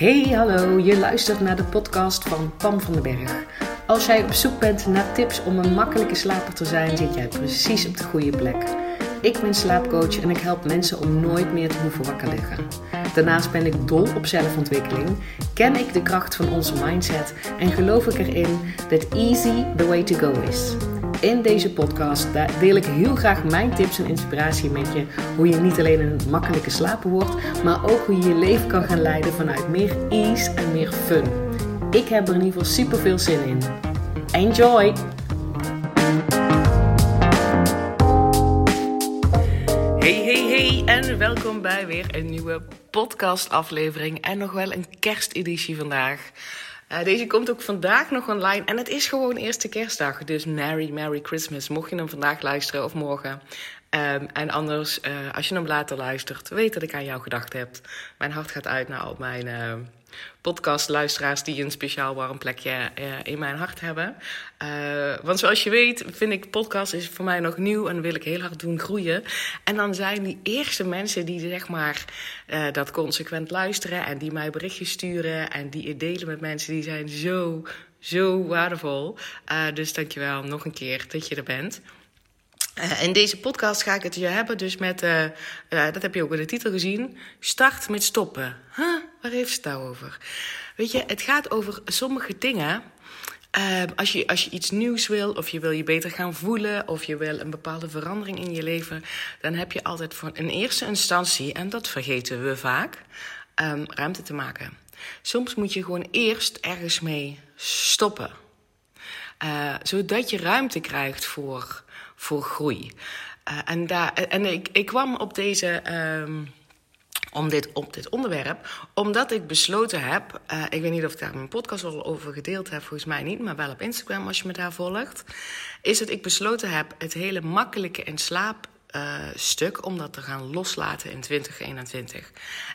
Hey, hallo, je luistert naar de podcast van Pam van den Berg. Als jij op zoek bent naar tips om een makkelijke slaper te zijn, zit jij precies op de goede plek. Ik ben slaapcoach en ik help mensen om nooit meer te hoeven wakker liggen. Daarnaast ben ik dol op zelfontwikkeling, ken ik de kracht van onze mindset en geloof ik erin dat easy the way to go is. In deze podcast deel ik heel graag mijn tips en inspiratie met je. Hoe je niet alleen een makkelijke slaper wordt, maar ook hoe je je leven kan gaan leiden vanuit meer ease en meer fun. Ik heb er in ieder geval super veel zin in. Enjoy! Hey, hey, hey en welkom bij weer een nieuwe podcastaflevering en nog wel een kersteditie vandaag. Uh, deze komt ook vandaag nog online en het is gewoon eerste kerstdag. Dus Merry, Merry Christmas. Mocht je hem vandaag luisteren of morgen. Um, en anders, uh, als je hem later luistert, weet dat ik aan jou gedacht heb. Mijn hart gaat uit naar al mijn uh, podcastluisteraars die een speciaal warm plekje uh, in mijn hart hebben. want zoals je weet, vind ik podcast is voor mij nog nieuw en wil ik heel hard doen groeien. En dan zijn die eerste mensen die zeg maar dat consequent luisteren en die mij berichtjes sturen en die het delen met mensen, die zijn zo, zo waardevol. dus dankjewel nog een keer dat je er bent. In deze podcast ga ik het je hebben dus met, dat heb je ook in de titel gezien, start met stoppen. Huh? Waar heeft het nou over? Weet je, het gaat over sommige dingen. als, je, als je iets nieuws wil, of je wil je beter gaan voelen, of je wil een bepaalde verandering in je leven, dan heb je altijd voor in eerste instantie, en dat vergeten we vaak, um, ruimte te maken. Soms moet je gewoon eerst ergens mee stoppen. zodat je ruimte krijgt voor voor groei. Uh, en daar, en ik, ik kwam op deze. Um, om dit, op dit onderwerp. Omdat ik besloten heb. Uh, ik weet niet of ik daar mijn podcast al over gedeeld heb, volgens mij niet, maar wel op Instagram als je me daar volgt. Is dat ik besloten heb het hele makkelijke in slaap. Uh, stuk om dat te gaan loslaten in 2021.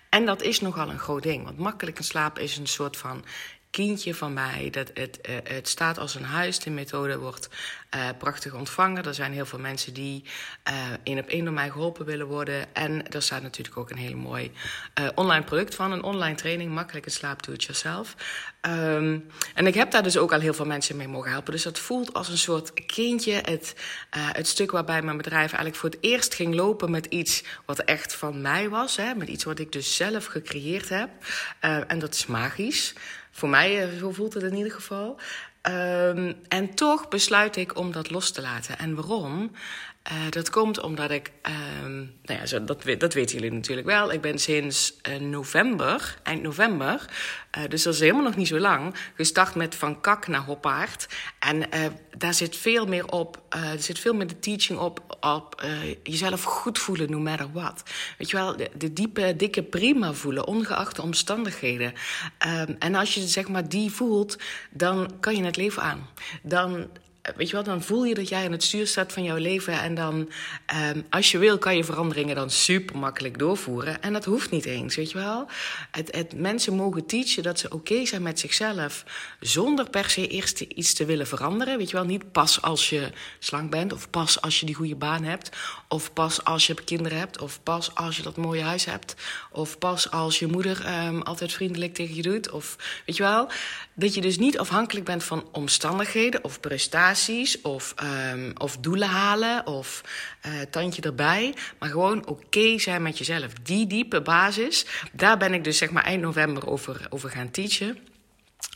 En dat is nogal een groot ding. Want makkelijk in slaap is een soort van kindje van mij. Dat het, uh, het staat als een huis. De methode wordt uh, prachtig ontvangen. Er zijn heel veel mensen die één op één door mij geholpen willen worden. En er staat natuurlijk ook een hele mooi online product van. Een online training, makkelijke slaap, do it yourself. Um, en ik heb daar dus ook al heel veel mensen mee mogen helpen. Dus dat voelt als een soort kindje. Het, het stuk waarbij mijn bedrijf eigenlijk voor het eerst ging lopen met iets wat echt van mij was. Hè, met iets wat ik dus zelf gecreëerd heb. en dat is magisch. Voor mij, eh, zo voelt het in ieder geval. Um, en toch besluit ik om dat los te laten. En waarom? Uh, dat komt omdat ik, um, nou ja, dat, dat weten jullie natuurlijk wel. Ik ben sinds uh, november, eind november, uh, dus dat is helemaal nog niet zo lang, gestart met van kak naar hoppaard. En daar zit veel meer op, er zit veel meer de teaching op, op jezelf goed voelen, no matter what. Weet je wel, de, de diepe, dikke prima voelen, ongeacht de omstandigheden. Um, en als je zeg maar die voelt, dan kan je het leven aan. Dan weet je wel, dan voel je dat jij aan het stuur staat van jouw leven. En dan, um, als je wil, kan je veranderingen dan super makkelijk doorvoeren. En dat hoeft niet eens, weet je wel. Het, het mensen mogen teachen dat ze oké zijn met zichzelf. Zonder per se eerst iets te willen veranderen. Weet je wel, niet pas als je slank bent. Of pas als je die goede baan hebt. Of pas als je kinderen hebt. Of pas als je dat mooie huis hebt. Of pas als je moeder um, altijd vriendelijk tegen je doet. Of weet je wel, dat je dus niet afhankelijk bent van omstandigheden of prestaties of, um, of doelen halen of uh, tandje erbij. Maar gewoon oké zijn met jezelf. Die diepe basis, daar ben ik dus zeg maar eind november over, over gaan teachen.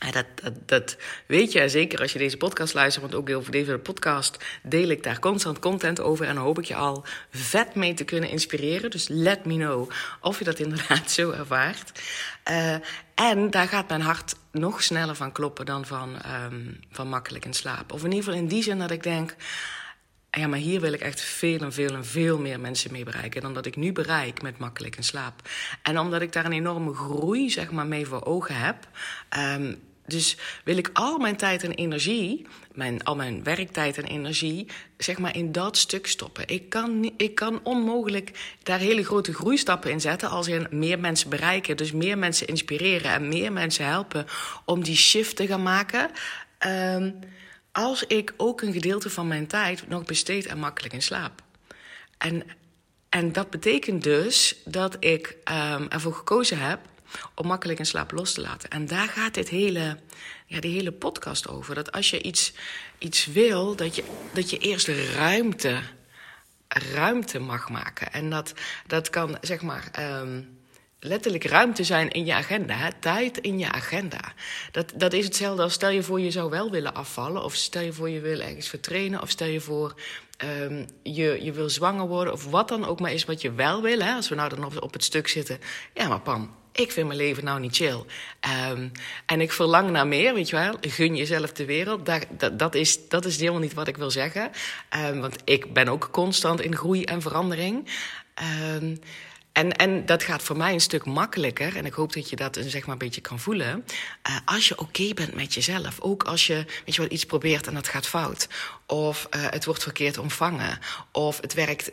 Dat, dat, dat weet je zeker als je deze podcast luistert, want ook over deze podcast deel ik daar constant content over. En hoop ik je al vet mee te kunnen inspireren. Dus let me know of je dat inderdaad zo ervaart. Uh, en daar gaat mijn hart nog sneller van kloppen dan van, um, van makkelijk in slaap. Of in ieder geval in die zin dat ik denk. Ja, maar hier wil ik echt veel en veel en veel meer mensen mee bereiken dan dat ik nu bereik met makkelijk in slaap. En omdat ik daar een enorme groei zeg maar, mee voor ogen heb, um, dus wil ik al mijn tijd en energie, mijn, al mijn werktijd en energie, zeg maar in dat stuk stoppen. Ik kan, ik kan onmogelijk daar hele grote groeistappen in zetten als in meer mensen bereiken. Dus meer mensen inspireren en meer mensen helpen om die shift te gaan maken. Um, als ik ook een gedeelte van mijn tijd nog besteed aan makkelijk in slaap. En, en dat betekent dus dat ik um, ervoor gekozen heb om makkelijk in slaap los te laten. En daar gaat dit hele, ja, die hele podcast over. Dat als je iets, iets wil, dat je, dat je eerst ruimte, ruimte mag maken. En dat, dat kan, zeg maar. Um, letterlijk ruimte zijn in je agenda, tijd in je agenda. Dat, dat is hetzelfde als stel je voor je zou wel willen afvallen, of stel je voor je wil ergens vertrainen, of stel je voor um, je, je wil zwanger worden, of wat dan ook maar is wat je wel wil. Hè? Als we nou dan op, op het stuk zitten, ja, maar Pam, ik vind mijn leven nou niet chill. Um, en ik verlang naar meer, weet je wel. Gun jezelf de wereld. Dat, dat, dat, is, dat is helemaal niet wat ik wil zeggen. Um, want ik ben ook constant in groei en verandering. Um, en, en dat gaat voor mij een stuk makkelijker. En ik hoop dat je dat zeg maar een beetje kan voelen. Uh, als je oké bent met jezelf. Ook als je, weet je wel, iets probeert en dat gaat fout. Of uh, het wordt verkeerd ontvangen. Of het werkt,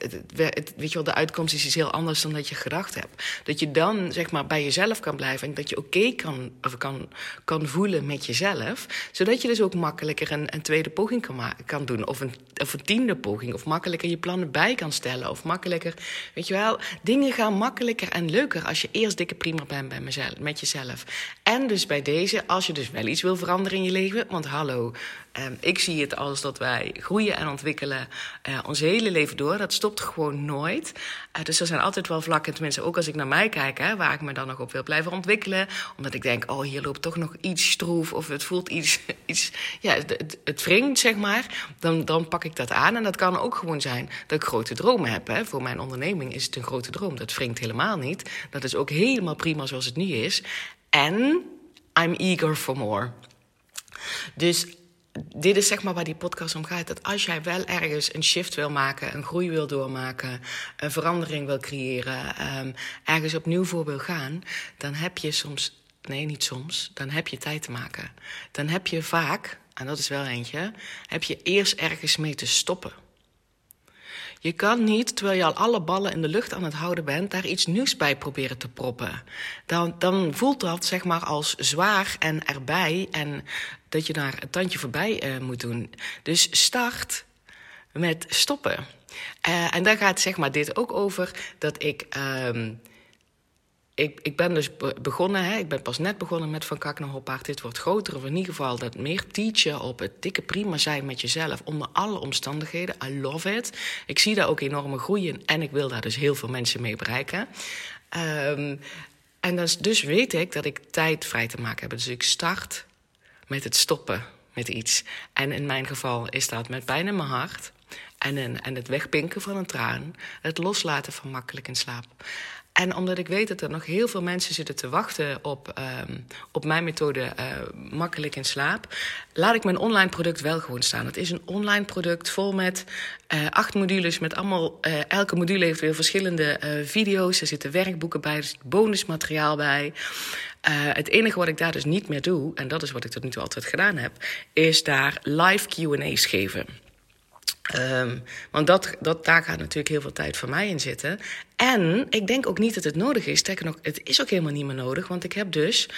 weet je wel, de uitkomst is iets heel anders dan dat je gedacht hebt. Dat je dan zeg maar bij jezelf kan blijven. En dat je oké kan, of kan, kan voelen met jezelf. Zodat je dus ook makkelijker een, een tweede poging kan, kan doen. Of een, of een tiende poging. Of makkelijker je plannen bij kan stellen. Of makkelijker, weet je wel, dingen gaan makkelijker en leuker als je eerst dikke prima bent bij mezelf, met jezelf. En dus bij deze, als je dus wel iets wil veranderen in je leven. Want hallo, Ehm, ik zie het als dat wij groeien en ontwikkelen uh, ons hele leven door. Dat stopt gewoon nooit. Uh, dus er zijn altijd wel vlakken, tenminste ook als ik naar mij kijk, hè, waar ik me dan nog op wil blijven ontwikkelen. Omdat ik denk, oh, hier loopt toch nog iets stroef of het voelt iets, iets ja, het, het wringt, zeg maar. Dan, dan pak ik dat aan. En dat kan ook gewoon zijn dat ik grote dromen heb. Hè. Voor mijn onderneming is het een grote droom. Dat wringt helemaal niet. Dat is ook helemaal prima zoals het nu is. En I'm eager for more. Dus dit is zeg maar waar die podcast om gaat. Dat als jij wel ergens een shift wil maken, een groei wil doormaken, een verandering wil creëren, um, ergens opnieuw voor wil gaan, dan heb je soms, nee niet soms, dan heb je tijd te maken. Dan heb je vaak, en dat is wel eentje, heb je eerst ergens mee te stoppen. Je kan niet, terwijl je al alle ballen in de lucht aan het houden bent, daar iets nieuws bij proberen te proppen. Dan, dan voelt dat zeg maar als zwaar en erbij en dat je daar een tandje voorbij uh, moet doen. Dus start met stoppen. Uh, en daar gaat zeg maar dit ook over dat ik. Uh, ik, ik ben dus begonnen, hè, ik ben pas net begonnen met Van Kak naar Hoppaard. Dit wordt groter, of in ieder geval dat meer teachen op het dikke prima zijn met jezelf. Onder alle omstandigheden. I love it. Ik zie daar ook enorme groei in en ik wil daar dus heel veel mensen mee bereiken. Um, en dus, dus weet ik dat ik tijd vrij te maken heb. Dus ik start met het stoppen met iets. En in mijn geval is dat met pijn in mijn hart. En, en het wegpinken van een traan. Het loslaten van makkelijk in slaap. En omdat ik weet dat er nog heel veel mensen zitten te wachten op, um, op mijn methode uh, makkelijk in slaap, laat ik mijn online product wel gewoon staan. Het is een online product vol met uh, acht modules, met allemaal, uh, elke module heeft weer verschillende video's. Er zitten werkboeken bij, er zit bonusmateriaal bij. het enige wat ik daar dus niet meer doe, en dat is wat ik tot nu toe altijd gedaan heb, is daar live QA's geven. Um, want dat, dat, daar gaat natuurlijk heel veel tijd voor mij in zitten. En ik denk ook niet dat het nodig is. Sterker nog, het is ook helemaal niet meer nodig. Want ik heb dus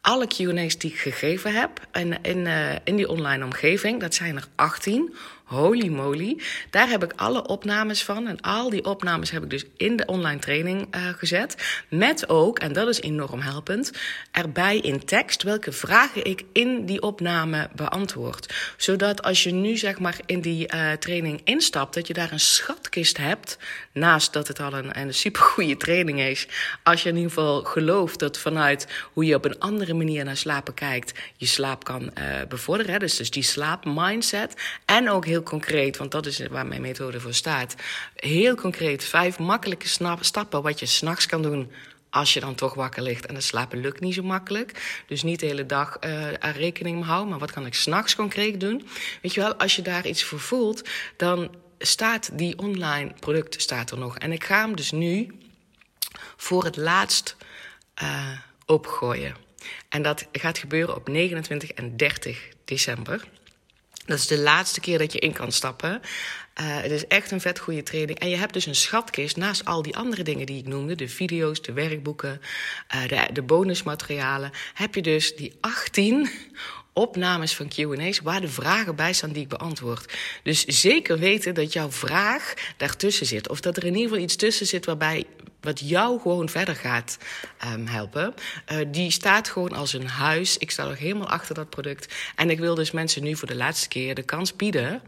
alle QA's die ik gegeven heb in, in, uh, in die online omgeving, dat zijn er 18 Holy moly. Daar heb ik alle opnames van. En al die opnames heb ik dus in de online training uh, gezet. Met ook, en dat is enorm helpend, erbij in tekst welke vragen ik in die opname beantwoord. Zodat als je nu zeg maar in die uh, training instapt, dat je daar een schatkist hebt. Naast dat het al een, een supergoeie training is. Als je in ieder geval gelooft dat vanuit hoe je op een andere manier naar slapen kijkt, je slaap kan uh, bevorderen. Dus, dus die slaapmindset. En ook heel concreet, want dat is waar mijn methode voor staat. Heel concreet, vijf makkelijke stappen wat je s'nachts kan doen als je dan toch wakker ligt en het slapen lukt niet zo makkelijk. Dus niet de hele dag uh, rekening mee houden, maar wat kan ik s'nachts concreet doen? Weet je wel, als je daar iets voor voelt, dan staat die online product staat er nog. En ik ga hem dus nu voor het laatst uh, opgooien. En dat gaat gebeuren op 29 en 30 december. Dat is de laatste keer dat je in kan stappen. Uh, het is echt een vet goede training. En je hebt dus een schatkist naast al die andere dingen die ik noemde: de video's, de werkboeken, uh, de, de bonusmaterialen. Heb je dus die 18 opnames van QA's waar de vragen bij staan die ik beantwoord. Dus zeker weten dat jouw vraag daartussen zit. Of dat er in ieder geval iets tussen zit waarbij wat jou gewoon verder gaat um, helpen. Uh, die staat gewoon als een huis. Ik sta nog helemaal achter dat product. En ik wil dus mensen nu voor de laatste keer de kans bieden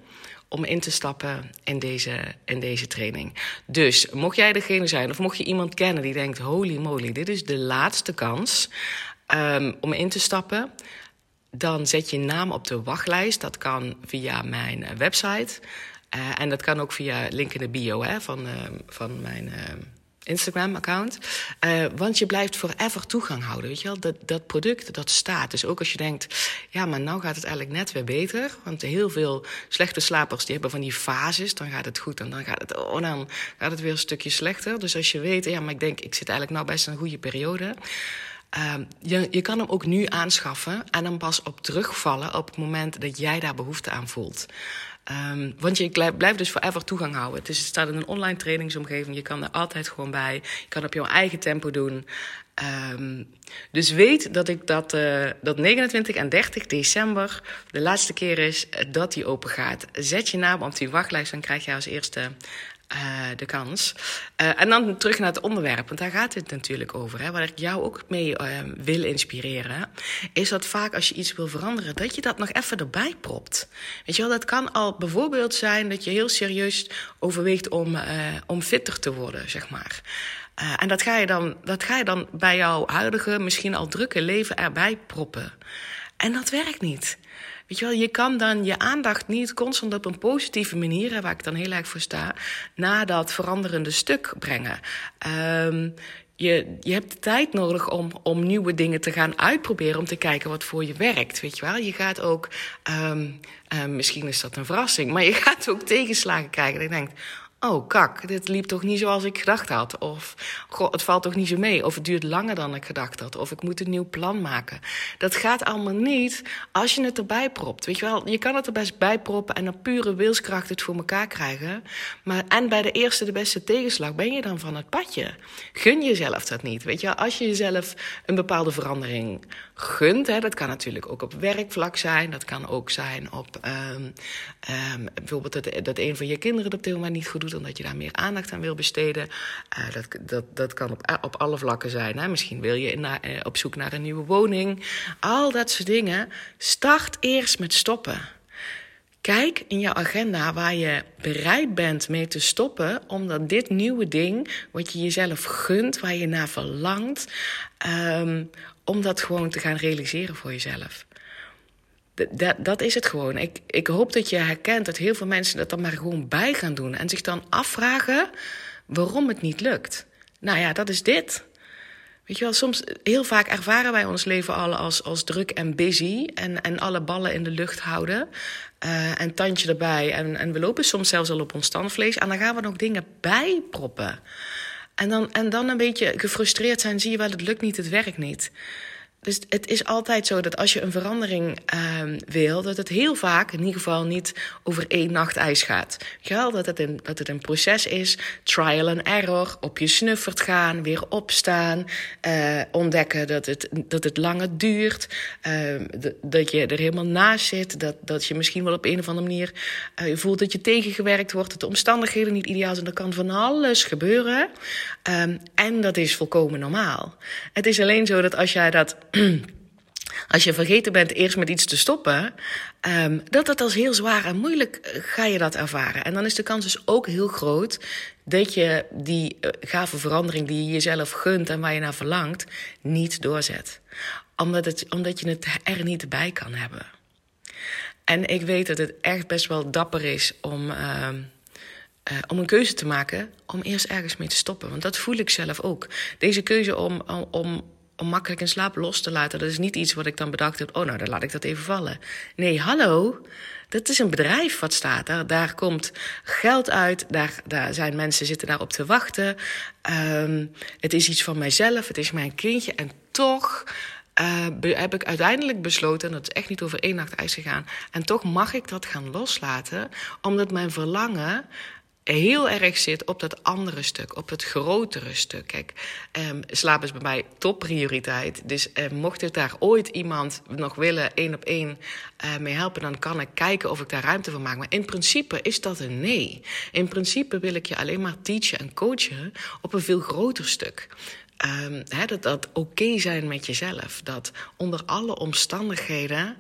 om in te stappen in deze, in deze training. Dus mocht jij degene zijn, of mocht je iemand kennen die denkt: holy moly, dit is de laatste kans um, om in te stappen. Dan zet je naam op de wachtlijst. Dat kan via mijn eh, website. Uh, en dat kan ook via link in de bio hè, van, uh, van mijn Instagram-account. Uh, want je blijft forever toegang houden. Weet je wel? Dat, dat product dat staat. Dus ook als je denkt, ja, maar nou gaat het eigenlijk net weer beter. Want heel veel slechte slapers die hebben van die fases. Dan gaat het goed en dan gaat het, oh, dan gaat het weer een stukje slechter. Dus als je weet, ja, maar ik denk, ik zit eigenlijk nou best in een goede periode. Uh, je, je kan hem ook nu aanschaffen en dan pas op terugvallen op het moment dat jij daar behoefte aan voelt. Um, want je blijft dus forever toegang houden. Het, is, het staat in een online trainingsomgeving. Je kan er altijd gewoon bij. Je kan op jouw eigen tempo doen. Um, dus weet dat ik dat, uh, dat 29 en 30 december de laatste keer is dat die open gaat. Zet je naam op die wachtlijst, dan krijg je als eerste uh, de kans. Uh, en dan terug naar het onderwerp, want daar gaat het natuurlijk over. Hè, waar ik jou ook mee uh, wil inspireren, is dat vaak als je iets wil veranderen, dat je dat nog even erbij propt. Weet je wel, dat kan al bijvoorbeeld zijn dat je heel serieus overweegt om, om fitter te worden, zeg maar. en dat ga, je dan, dat ga je dan bij jouw huidige, misschien al drukke leven erbij proppen. En dat werkt niet. Weet je wel, je kan dan je aandacht niet constant op een positieve manier, waar ik dan heel erg voor sta, naar dat veranderende stuk brengen. Um, je, je hebt de tijd nodig om, om nieuwe dingen te gaan uitproberen, om te kijken wat voor je werkt. Weet je wel, je gaat ook, um, um, misschien is dat een verrassing, maar je gaat ook tegenslagen krijgen. En je denkt, oh kak, dit liep toch niet zoals ik gedacht had. Of goh, het valt toch niet zo mee. Of het duurt langer dan ik gedacht had. Of ik moet een nieuw plan maken. Dat gaat allemaal niet als je het erbij propt. Weet je wel, je kan het er best bij proppen en op pure wilskracht het voor elkaar krijgen. Maar en bij de eerste de beste tegenslag ben je dan van het padje. Gun jezelf dat niet. Weet je als je jezelf een bepaalde verandering gunt. Hè, dat kan natuurlijk ook op werkvlak zijn. Dat kan ook zijn op um, um, bijvoorbeeld dat, dat een van je kinderen het op dit moment niet goed doet, omdat je daar meer aandacht aan wil besteden. Uh, dat, dat, dat kan op, op alle vlakken zijn. Hè. Misschien wil je uh, op zoek naar een nieuwe woning. Al dat soort dingen. Start eerst met stoppen. Kijk in je agenda waar je bereid bent mee te stoppen, omdat dit nieuwe ding, wat je jezelf gunt, waar je naar verlangt, um, om dat gewoon te gaan realiseren voor jezelf. Dat, dat is het gewoon. Ik, ik hoop dat je herkent dat heel veel mensen dat dan maar gewoon bij gaan doen en zich dan afvragen waarom het niet lukt. Nou ja, dat is dit. Weet je wel, soms, heel vaak ervaren wij ons leven al als, als druk en busy en, en alle ballen in de lucht houden. Uh, en tandje erbij. En, en we lopen soms zelfs al op ons standvlees. En dan gaan we nog dingen bijproppen. En dan, en dan een beetje gefrustreerd zijn, zie je wel, het lukt niet, het werkt niet. Dus het is altijd zo dat als je een verandering uh, wil, dat het heel vaak in ieder geval niet over één nacht ijs gaat. Ja, dat, het een, dat het een proces is, trial and error, op je snuffert gaan, weer opstaan, uh, ontdekken dat het, dat het langer duurt, uh, dat je er helemaal naast zit, dat, dat je misschien wel op een of andere manier uh, voelt dat je tegengewerkt wordt, dat de omstandigheden niet ideaal zijn. Er kan van alles gebeuren. Um, en dat is volkomen normaal. Het is alleen zo dat als jij dat als je vergeten bent eerst met iets te stoppen, um, dat dat als heel zwaar en moeilijk eh, ga je dat ervaren. En dan is de kans dus ook heel groot dat je die uh, gave verandering die je jezelf gunt en waar je naar verlangt, niet doorzet. Omdat, het, omdat je het er niet bij kan hebben. En ik weet dat het echt best wel dapper is om. Uh, uh, om een keuze te maken om eerst ergens mee te stoppen. Want dat voel ik zelf ook. Deze keuze om, om, om makkelijk in slaap los te laten. Dat is niet iets wat ik dan bedacht heb. Oh, nou, dan laat ik dat even vallen. Nee, hallo. Dat is een bedrijf wat staat daar. Daar komt geld uit. Daar, daar zijn mensen zitten daarop te wachten. Um, het is iets van mijzelf. Het is mijn kindje. En toch uh, heb ik uiteindelijk besloten, en dat is echt niet over één nacht ijs gegaan. En toch mag ik dat gaan loslaten, omdat mijn verlangen heel erg zit op dat andere stuk, op het grotere stuk. Kijk, um, slaap is bij mij topprioriteit. Dus uh, mocht ik daar ooit iemand nog willen, één op één, uh, mee helpen, dan kan ik kijken of ik daar ruimte voor maak. Maar in principe is dat een nee. In principe wil ik je alleen maar teachen en coachen op een veel groter stuk. Um, dat dat oké zijn met jezelf. Dat onder alle omstandigheden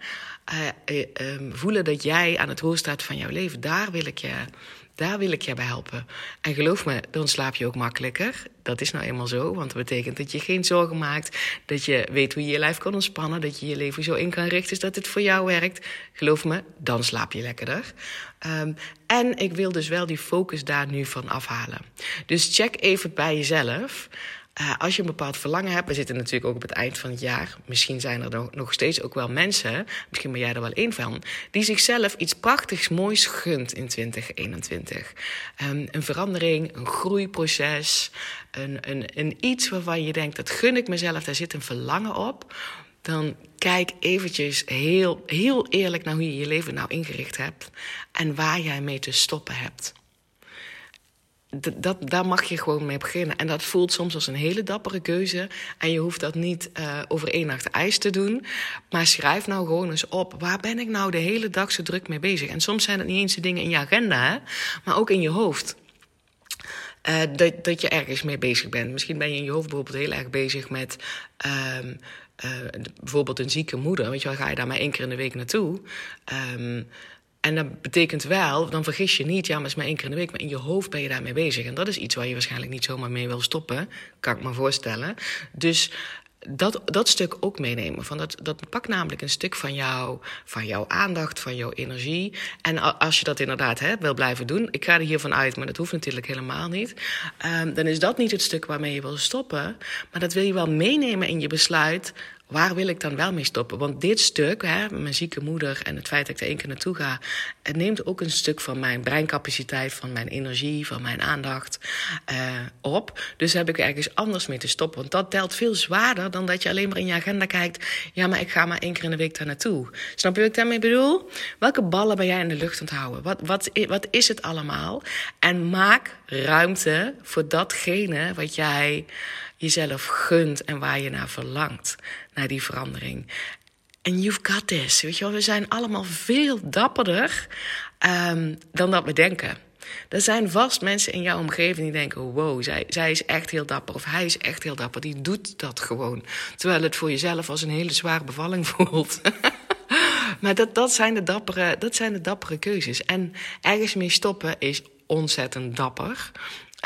uh, um, voelen dat jij aan het roer staat van jouw leven. Daar wil ik je daar wil ik je bij helpen. En geloof me, dan slaap je ook makkelijker. Dat is nou eenmaal zo, want dat betekent dat je geen zorgen maakt. Dat je weet hoe je je lijf kan ontspannen. Dat je je leven zo in kan richten dat het voor jou werkt. Geloof me, dan slaap je lekkerder. Um, en ik wil dus wel die focus daar nu van afhalen. Dus check even bij jezelf. Uh, als je een bepaald verlangen hebt, we zitten natuurlijk ook op het eind van het jaar. Misschien zijn er nog steeds ook wel mensen, misschien ben jij er wel één van, die zichzelf iets prachtigs moois gunt in 2021. Um, ehm, een verandering, een groeiproces, een, een, een iets waarvan je denkt, dat gun ik mezelf, daar zit een verlangen op. Dan kijk eventjes heel, heel eerlijk naar hoe je je leven nou ingericht hebt en waar jij mee te stoppen hebt dat, daar mag je gewoon mee beginnen. En dat voelt soms als een hele dappere keuze. En je hoeft dat niet uh, over één nacht ijs te doen. Maar schrijf nou gewoon eens op. Waar ben ik nou de hele dag zo druk mee bezig? En soms zijn het niet eens de dingen in je agenda, maar ook in je hoofd. Uh, dat, dat je ergens mee bezig bent. Misschien ben je in je hoofd bijvoorbeeld heel erg bezig met. Uh, uh, bijvoorbeeld een zieke moeder. Weet je wel, ga je daar maar één keer in de week naartoe. Um, en dat betekent wel, dan vergis je niet, ja, maar is maar één keer in de week, maar in je hoofd ben je daarmee bezig. En dat is iets waar je waarschijnlijk niet zomaar mee wil stoppen, kan ik me voorstellen. Dus dat, dat stuk ook meenemen. Van dat, dat pakt namelijk een stuk van, jou, van jouw aandacht, van jouw energie. En als je dat inderdaad hè, wil blijven doen, ik ga er hiervan uit, maar dat hoeft natuurlijk helemaal niet. Um, dan is dat niet het stuk waarmee je wil stoppen. Maar dat wil je wel meenemen in je besluit waar wil ik dan wel mee stoppen? Want dit stuk, hè, mijn zieke moeder en het feit dat ik er één keer naartoe ga, het neemt ook een stuk van mijn breincapaciteit, van mijn energie, van mijn aandacht uh, op. Dus heb ik ergens anders mee te stoppen. Want dat telt veel zwaarder dan dat je alleen maar in je agenda kijkt. Ja, maar ik ga maar één keer in de week daar naartoe. Snap je wat ik daarmee bedoel? Welke ballen ben jij in de lucht aan het houden? Wat, wat, wat is het allemaal? En maak ruimte voor datgene wat jij jezelf gunt en waar je naar verlangt, naar die verandering. En you've got this. Weet je wel, we zijn allemaal veel dapperder um, dan dat we denken. Er zijn vast mensen in jouw omgeving die denken: wow, zij, zij is echt heel dapper. Of hij is echt heel dapper. Die doet dat gewoon. Terwijl het voor jezelf als een hele zware bevalling voelt. maar dat, dat, zijn de dappere, dat zijn de dappere keuzes. En ergens mee stoppen is ontzettend dapper.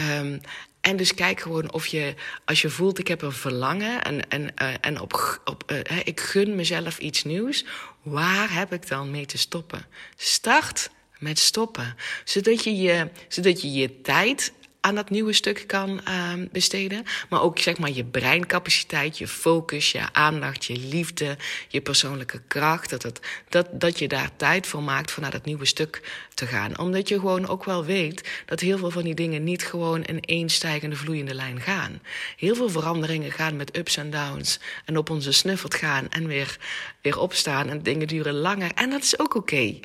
Um, en dus kijk gewoon of je, als je voelt, ik heb een verlangen en, en, uh, en op, op, uh, ik gun mezelf iets nieuws, waar heb ik dan mee te stoppen? Start met stoppen, zodat je je, zodat je, je tijd aan dat nieuwe stuk kan uh, besteden. Maar ook zeg maar je breincapaciteit, je focus, je aandacht, je liefde, je persoonlijke kracht. Dat, het, dat, dat je daar tijd voor maakt voor naar dat nieuwe stuk te gaan. Omdat je gewoon ook wel weet dat heel veel van die dingen niet gewoon in één stijgende vloeiende lijn gaan. Heel veel veranderingen gaan met ups en downs en op onze snuffert gaan en weer, weer opstaan. En dingen duren langer. En dat is ook oké.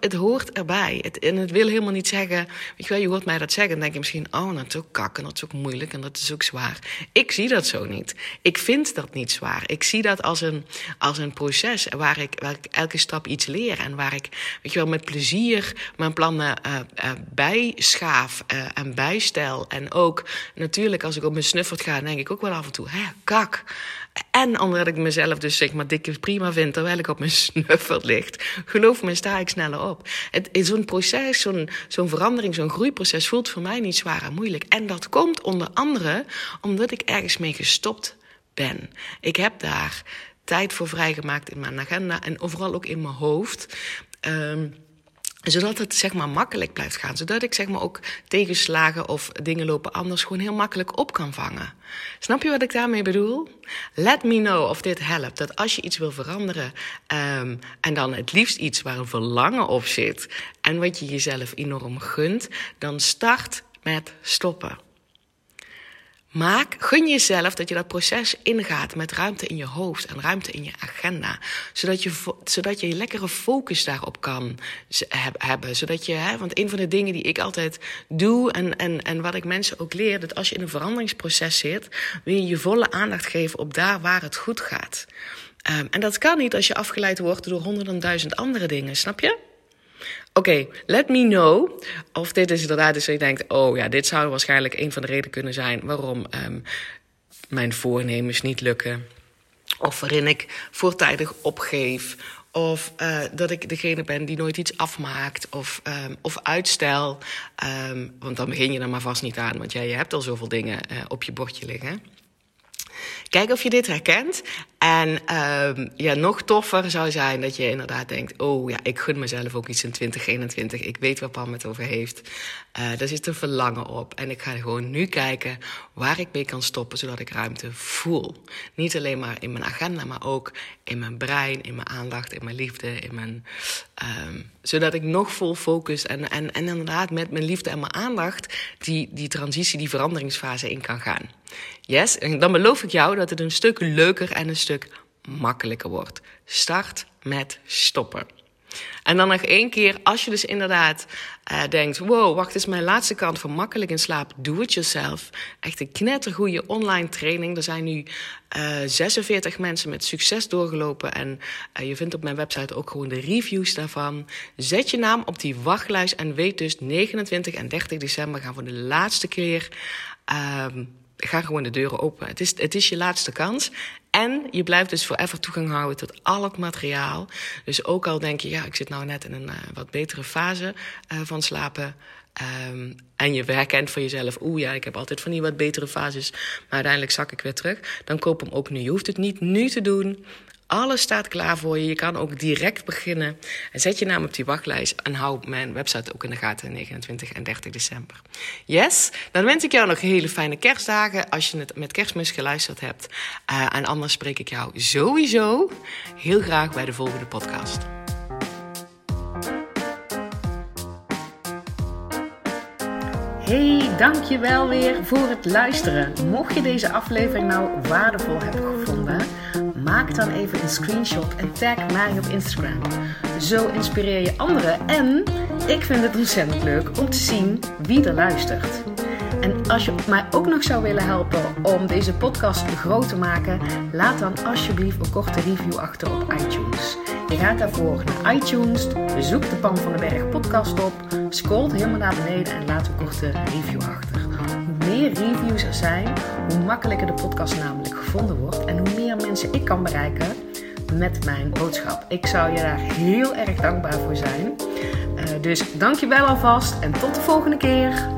Het hoort erbij. Het, en het wil helemaal niet zeggen. Weet je wel, je hoort mij dat zeggen. Dan denk je misschien, oh, dat is ook kak en dat is ook moeilijk en dat is ook zwaar. Ik zie dat zo niet. Ik vind dat niet zwaar. Ik zie dat als een, als een proces waar ik, waar ik elke stap iets leer en waar ik, weet je wel, met plezier mijn plannen uh, bijschaaf uh, en bijstel. En ook natuurlijk als ik op mijn snuffert ga, denk ik ook wel af en toe, hè, kak. En omdat ik mezelf dus zeg maar dikke prima vind terwijl ik op mijn snuffert ligt. Geloof me, sta ik sneller op. Zo'n proces, zo'n zo'n verandering, zo'n groeiproces voelt voor mij niet zwaar en moeilijk. En dat komt onder andere omdat ik ergens mee gestopt ben. Ik heb daar tijd voor vrijgemaakt in mijn agenda en overal ook in mijn hoofd. Um, zodat het zeg maar makkelijk blijft gaan. Zodat ik zeg maar ook tegenslagen of dingen lopen anders gewoon heel makkelijk op kan vangen. Snap je wat ik daarmee bedoel? Let me know of dit helpt. Dat als je iets wil veranderen um, en dan het liefst iets waar een verlangen op zit en wat je jezelf enorm gunt, dan start met stoppen. Maak, gun jezelf dat je dat proces ingaat met ruimte in je hoofd en ruimte in je agenda. Zodat je, zodat je lekkere focus daarop kan hebben. Zodat je, hè, want een van de dingen die ik altijd doe en, en, en wat ik mensen ook leer, dat als je in een veranderingsproces zit, wil je je volle aandacht geven op daar waar het goed gaat. Um, en dat kan niet als je afgeleid wordt door honderden duizend andere dingen, snap je? Oké, let me know of dit is inderdaad dus je denkt... oh ja, dit zou waarschijnlijk een van de redenen kunnen zijn... waarom um, mijn voornemens niet lukken. Of waarin ik voortijdig opgeef. Of uh, dat ik degene ben die nooit iets afmaakt of, um, of uitstel. Um, want dan begin je er maar vast niet aan, want jij je hebt al zoveel dingen uh, op je bordje liggen. Kijk of je dit herkent. En uh, ja, nog toffer zou zijn dat je inderdaad denkt: Oh ja, ik gun mezelf ook iets in 2021. Ik weet waar Pam het over heeft. Uh, daar zit een verlangen op. En ik ga gewoon nu kijken waar ik mee kan stoppen, zodat ik ruimte voel. Niet alleen maar in mijn agenda, maar ook in mijn brein, in mijn aandacht, in mijn liefde, in mijn. Um, zodat ik nog vol focus en, en, en inderdaad met mijn liefde en mijn aandacht die, die transitie, die veranderingsfase in kan gaan. Yes, en dan beloof ik jou dat het een stuk leuker en een stuk makkelijker wordt. Start met stoppen. En dan nog één keer, als je dus inderdaad uh, denkt: wow, wacht, is mijn laatste kant van makkelijk in slaap. Do it yourself. Echt een knettergoeie online training. Er zijn nu uh, eh, 46 mensen met succes doorgelopen. En uh, je vindt op mijn website ook gewoon de reviews daarvan. Zet je naam op die wachtlijst en weet dus 29 en 30 december gaan voor de laatste keer. Ehm, ga gewoon de deuren open. Het is, het is je laatste kans. En je blijft dus forever toegang houden tot al het materiaal. Dus ook al denk je, ja, ik zit nou net in een uh, wat betere fase uh, van slapen. Um, en je herkent van jezelf, oeh ja, ik heb altijd van die wat betere fases, maar uiteindelijk zak ik weer terug. Dan koop hem ook nu. Je hoeft het niet nu te doen. Alles staat klaar voor je. Je kan ook direct beginnen. En zet je naam op die wachtlijst. En hou mijn website ook in de gaten 29 en 30 december. Yes? Dan wens ik jou nog hele fijne kerstdagen. Als je het met kerstmis geluisterd hebt. Uh, en anders spreek ik jou sowieso heel graag bij de volgende podcast. Hey, dankjewel weer voor het luisteren. Mocht je deze aflevering nou waardevol hebben gevonden maak dan even een screenshot en tag mij op Instagram. Zo inspireer je anderen en ik vind het ontzettend leuk om te zien wie er luistert. En als je mij ook nog zou willen helpen om deze podcast groot te maken, laat dan alsjeblieft een korte review achter op iTunes. Je gaat daarvoor naar iTunes, zoek de Pan van de Berg podcast op, scrolt helemaal naar beneden en laat een korte review achter. Hoe meer reviews er zijn, hoe makkelijker de podcast namelijk gevonden wordt en hoe meer mensen ik kan bereiken met mijn boodschap. Ik zou je daar heel erg dankbaar voor zijn. Uh, dus dank je wel alvast en tot de volgende keer.